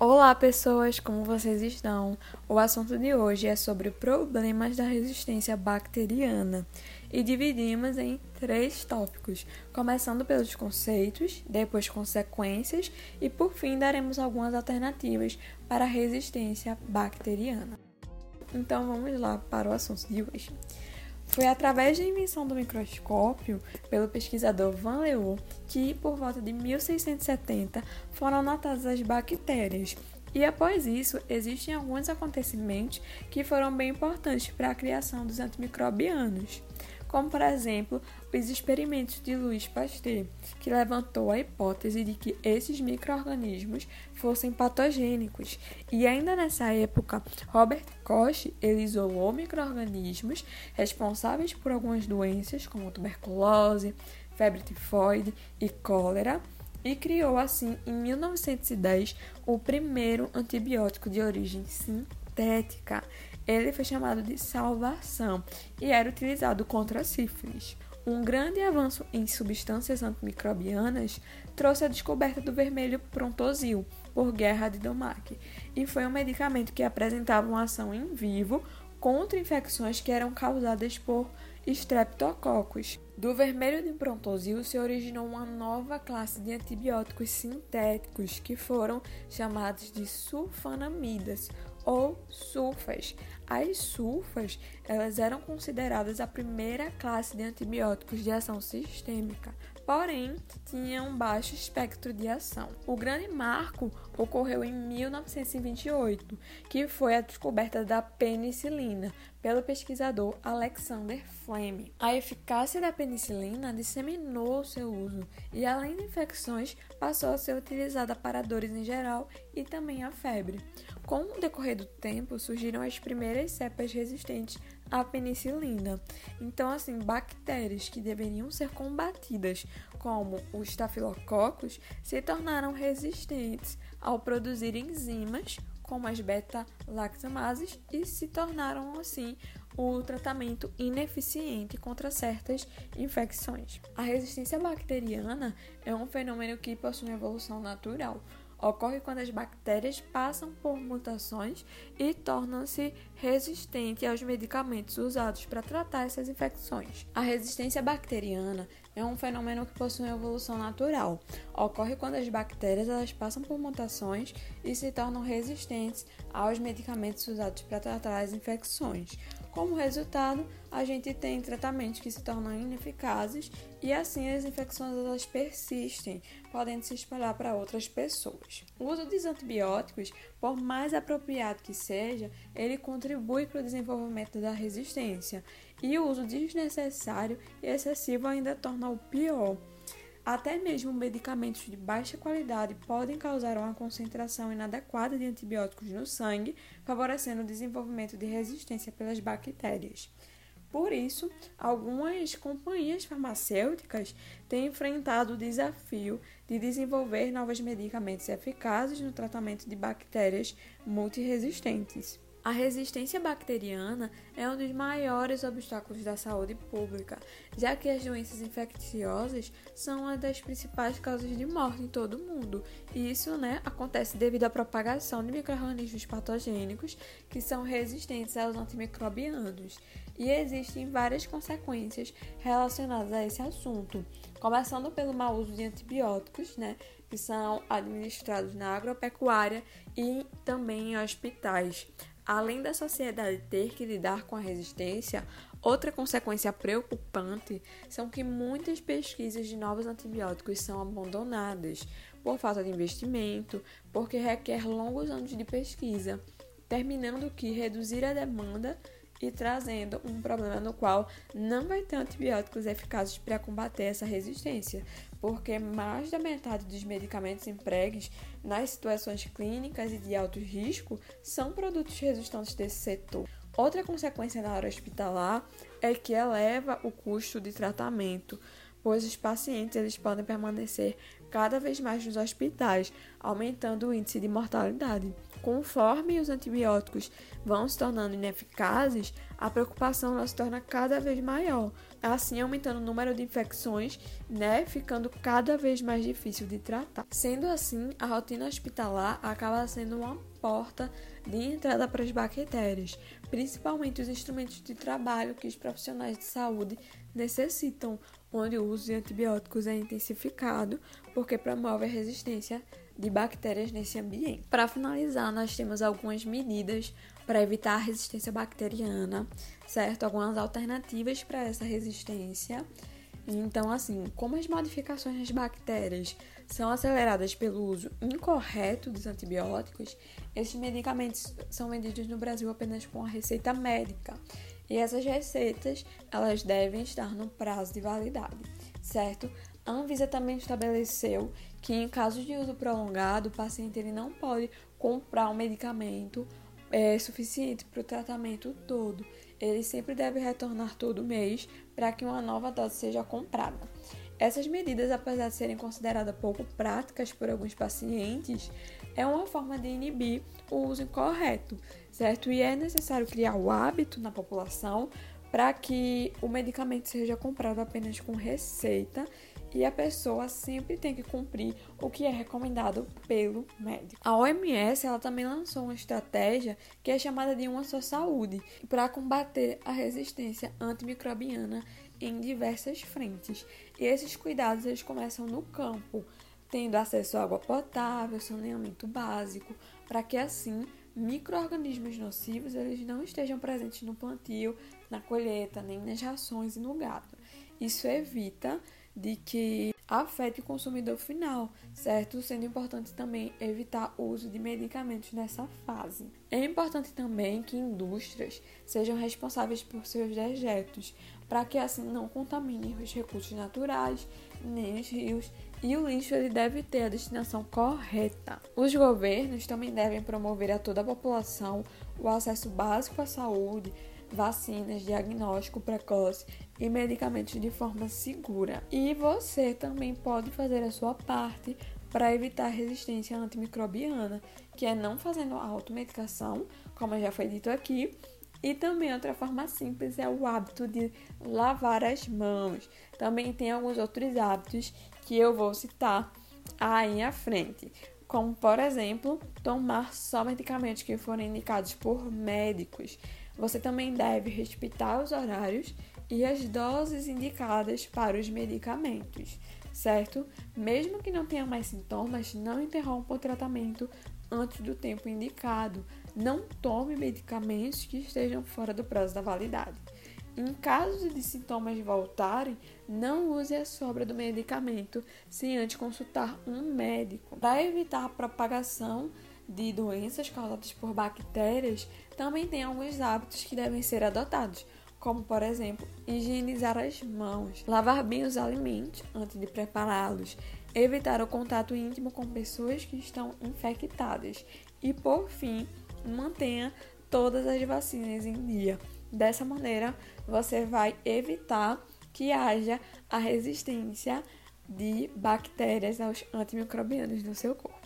Olá, pessoas, como vocês estão? O assunto de hoje é sobre problemas da resistência bacteriana e dividimos em três tópicos, começando pelos conceitos, depois consequências e por fim daremos algumas alternativas para a resistência bacteriana. Então vamos lá para o assunto de hoje. Foi através da invenção do microscópio pelo pesquisador Van Leeuwen que, por volta de 1670, foram notadas as bactérias. E após isso, existem alguns acontecimentos que foram bem importantes para a criação dos antimicrobianos como por exemplo os experimentos de Louis Pasteur, que levantou a hipótese de que esses microorganismos fossem patogênicos. E ainda nessa época, Robert Koch ele isolou microorganismos responsáveis por algumas doenças como tuberculose, febre tifoide e cólera e criou assim em 1910 o primeiro antibiótico de origem sintética ele foi chamado de salvação e era utilizado contra a sífilis. Um grande avanço em substâncias antimicrobianas trouxe a descoberta do vermelho prontosil por Guerra de Domac e foi um medicamento que apresentava uma ação em vivo contra infecções que eram causadas por streptococcus. Do vermelho de prontosil se originou uma nova classe de antibióticos sintéticos que foram chamados de sulfanamidas ou sulfas. As sulfas, elas eram consideradas a primeira classe de antibióticos de ação sistêmica, porém tinham um baixo espectro de ação. O grande marco ocorreu em 1928, que foi a descoberta da penicilina pelo pesquisador Alexander Fleming. A eficácia da penicilina disseminou seu uso e, além de infecções, passou a ser utilizada para dores em geral e também a febre. Com o decorrer do tempo, surgiram as primeiras cepas resistentes à penicilina. Então, assim, bactérias que deveriam ser combatidas, como os estafilococcus, se tornaram resistentes ao produzir enzimas como as beta-lactamases e se tornaram assim o tratamento ineficiente contra certas infecções. A resistência bacteriana é um fenômeno que possui evolução natural, Ocorre quando as bactérias passam por mutações e tornam-se resistentes aos medicamentos usados para tratar essas infecções. A resistência bacteriana é um fenômeno que possui evolução natural. Ocorre quando as bactérias elas passam por mutações e se tornam resistentes aos medicamentos usados para tratar as infecções. Como resultado, a gente tem tratamentos que se tornam ineficazes e assim as infecções elas persistem, podendo se espalhar para outras pessoas. O uso dos antibióticos, por mais apropriado que seja, ele contribui para o desenvolvimento da resistência, e o uso desnecessário e excessivo ainda torna o pior. Até mesmo medicamentos de baixa qualidade podem causar uma concentração inadequada de antibióticos no sangue, favorecendo o desenvolvimento de resistência pelas bactérias. Por isso, algumas companhias farmacêuticas têm enfrentado o desafio de desenvolver novos medicamentos eficazes no tratamento de bactérias multiresistentes. A resistência bacteriana é um dos maiores obstáculos da saúde pública, já que as doenças infecciosas são uma das principais causas de morte em todo o mundo. E isso né, acontece devido à propagação de microrganismos patogênicos que são resistentes aos antimicrobianos. E existem várias consequências relacionadas a esse assunto, começando pelo mau uso de antibióticos, né, que são administrados na agropecuária e também em hospitais. Além da sociedade ter que lidar com a resistência, outra consequência preocupante são que muitas pesquisas de novos antibióticos são abandonadas por falta de investimento, porque requer longos anos de pesquisa, terminando que reduzir a demanda e trazendo um problema no qual não vai ter antibióticos eficazes para combater essa resistência, porque mais da metade dos medicamentos empregues nas situações clínicas e de alto risco são produtos resultantes desse setor. Outra consequência na área hospitalar é que eleva o custo de tratamento, pois os pacientes eles podem permanecer cada vez mais nos hospitais, aumentando o índice de mortalidade. Conforme os antibióticos vão se tornando ineficazes, a preocupação se torna cada vez maior, assim aumentando o número de infecções, né, ficando cada vez mais difícil de tratar. Sendo assim, a rotina hospitalar acaba sendo uma porta de entrada para as bactérias, principalmente os instrumentos de trabalho que os profissionais de saúde necessitam, onde o uso de antibióticos é intensificado, porque promove a resistência de bactérias nesse ambiente. Para finalizar, nós temos algumas medidas para evitar a resistência bacteriana, certo? Algumas alternativas para essa resistência. Então, assim, como as modificações das bactérias são aceleradas pelo uso incorreto dos antibióticos, esses medicamentos são vendidos no Brasil apenas com a receita médica. E essas receitas, elas devem estar no prazo de validade, certo? A Anvisa também estabeleceu que em caso de uso prolongado, o paciente ele não pode comprar um medicamento é, suficiente para o tratamento todo. Ele sempre deve retornar todo mês para que uma nova dose seja comprada. Essas medidas, apesar de serem consideradas pouco práticas por alguns pacientes, é uma forma de inibir o uso incorreto, certo? E é necessário criar o hábito na população para que o medicamento seja comprado apenas com receita e a pessoa sempre tem que cumprir o que é recomendado pelo médico. A OMS ela também lançou uma estratégia que é chamada de uma só saúde para combater a resistência antimicrobiana em diversas frentes. E esses cuidados eles começam no campo, tendo acesso à água potável, saneamento básico, para que assim microorganismos nocivos eles não estejam presentes no plantio, na colheita, nem nas rações e no gado. Isso evita de que afete o consumidor final, certo? Sendo importante também evitar o uso de medicamentos nessa fase. É importante também que indústrias sejam responsáveis por seus dejetos, para que assim não contaminem os recursos naturais, nem os rios, e o lixo ele deve ter a destinação correta. Os governos também devem promover a toda a população o acesso básico à saúde, vacinas, diagnóstico precoce e medicamentos de forma segura. E você também pode fazer a sua parte para evitar a resistência antimicrobiana, que é não fazendo automedicação, como já foi dito aqui, e também outra forma simples é o hábito de lavar as mãos. Também tem alguns outros hábitos que eu vou citar aí à frente, como por exemplo, tomar só medicamentos que forem indicados por médicos. Você também deve respeitar os horários e as doses indicadas para os medicamentos, certo? Mesmo que não tenha mais sintomas, não interrompa o tratamento antes do tempo indicado. Não tome medicamentos que estejam fora do prazo da validade. Em caso de sintomas voltarem, não use a sobra do medicamento sem antes consultar um médico. Para evitar a propagação de doenças causadas por bactérias, também tem alguns hábitos que devem ser adotados, como por exemplo, higienizar as mãos, lavar bem os alimentos antes de prepará-los, evitar o contato íntimo com pessoas que estão infectadas e, por fim, mantenha todas as vacinas em dia. Dessa maneira, você vai evitar que haja a resistência de bactérias aos antimicrobianos no seu corpo.